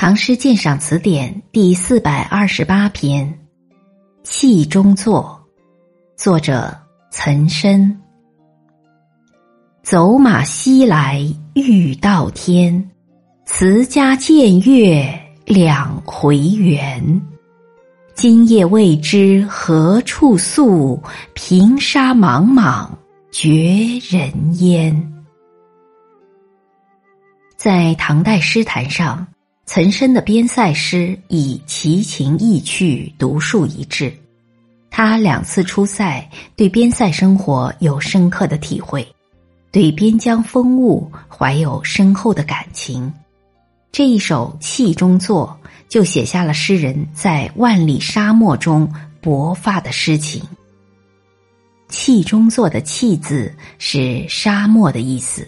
唐诗鉴赏词典》第四百二十八篇《戏中作》，作者岑参。走马西来欲到天，辞家见月两回圆。今夜未知何处宿，平沙莽莽绝人烟。在唐代诗坛上。岑参的边塞诗以奇情异趣独树一帜，他两次出塞，对边塞生活有深刻的体会，对边疆风物怀有深厚的感情。这一首《气中作》就写下了诗人在万里沙漠中勃发的诗情。《气中作》的“气”字是沙漠的意思。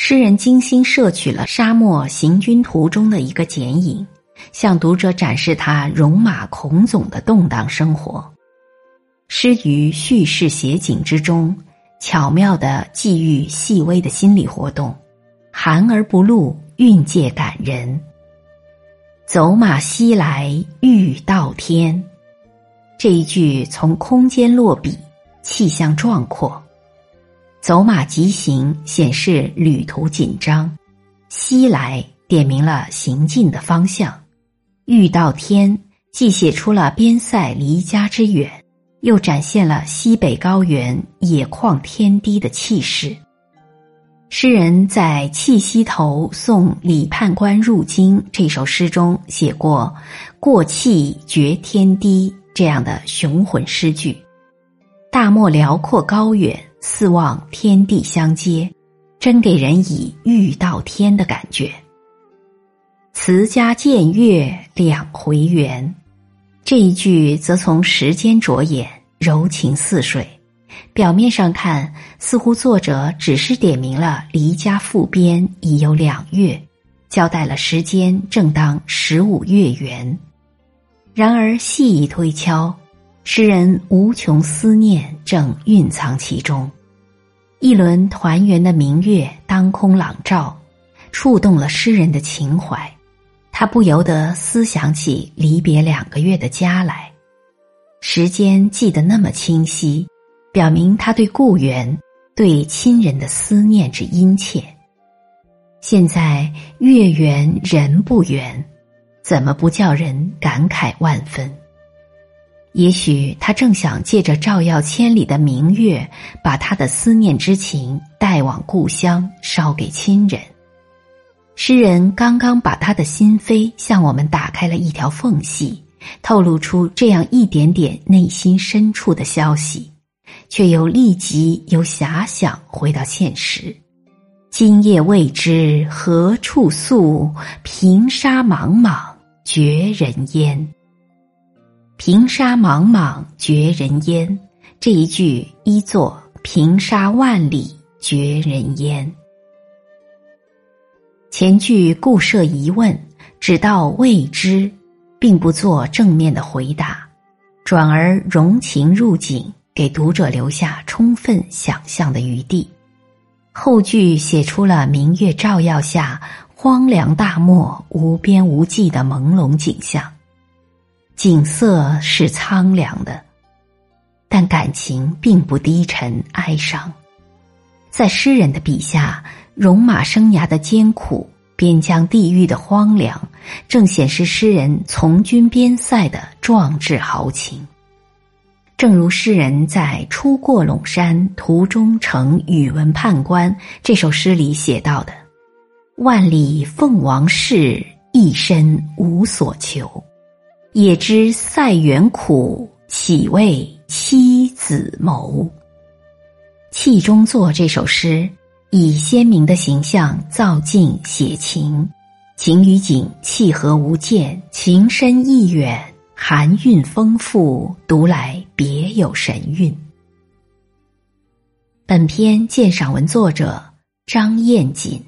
诗人精心摄取了沙漠行军途中的一个剪影，向读者展示他戎马倥偬的动荡生活。诗于叙事写景之中，巧妙的寄寓细微的心理活动，含而不露，蕴藉感人。走马西来欲到天，这一句从空间落笔，气象壮阔。走马疾行显示旅途紧张，西来点明了行进的方向，遇到天既写出了边塞离家之远，又展现了西北高原野旷天低的气势。诗人在《气西头送李判官入京》这首诗中写过“过气绝天低”这样的雄浑诗句，大漠辽阔高远。四望天地相接，真给人以遇到天的感觉。辞家见月两回圆，这一句则从时间着眼，柔情似水。表面上看，似乎作者只是点明了离家赴边已有两月，交代了时间正当十五月圆。然而细一推敲。诗人无穷思念正蕴藏其中，一轮团圆的明月当空朗照，触动了诗人的情怀，他不由得思想起离别两个月的家来，时间记得那么清晰，表明他对故园、对亲人的思念之殷切。现在月圆人不圆，怎么不叫人感慨万分？也许他正想借着照耀千里的明月，把他的思念之情带往故乡，捎给亲人。诗人刚刚把他的心扉向我们打开了一条缝隙，透露出这样一点点内心深处的消息，却又立即由遐想回到现实。今夜未知何处宿，平沙莽莽绝人烟。平沙莽莽绝人烟，这一句一作平沙万里绝人烟。前句故设疑问，只道未知，并不做正面的回答，转而融情入景，给读者留下充分想象的余地。后句写出了明月照耀下荒凉大漠无边无际的朦胧景象。景色是苍凉的，但感情并不低沉哀伤。在诗人的笔下，戎马生涯的艰苦、边疆地域的荒凉，正显示诗人从军边塞的壮志豪情。正如诗人在《出过陇山途中乘宇文判官》这首诗里写到的：“万里凤王事，一身无所求。”也知塞远苦，岂为妻子谋？《气中作》这首诗以鲜明的形象造境写情，情与景契合无间，情深意远，含韵丰富，读来别有神韵。本篇鉴赏文作者张燕锦。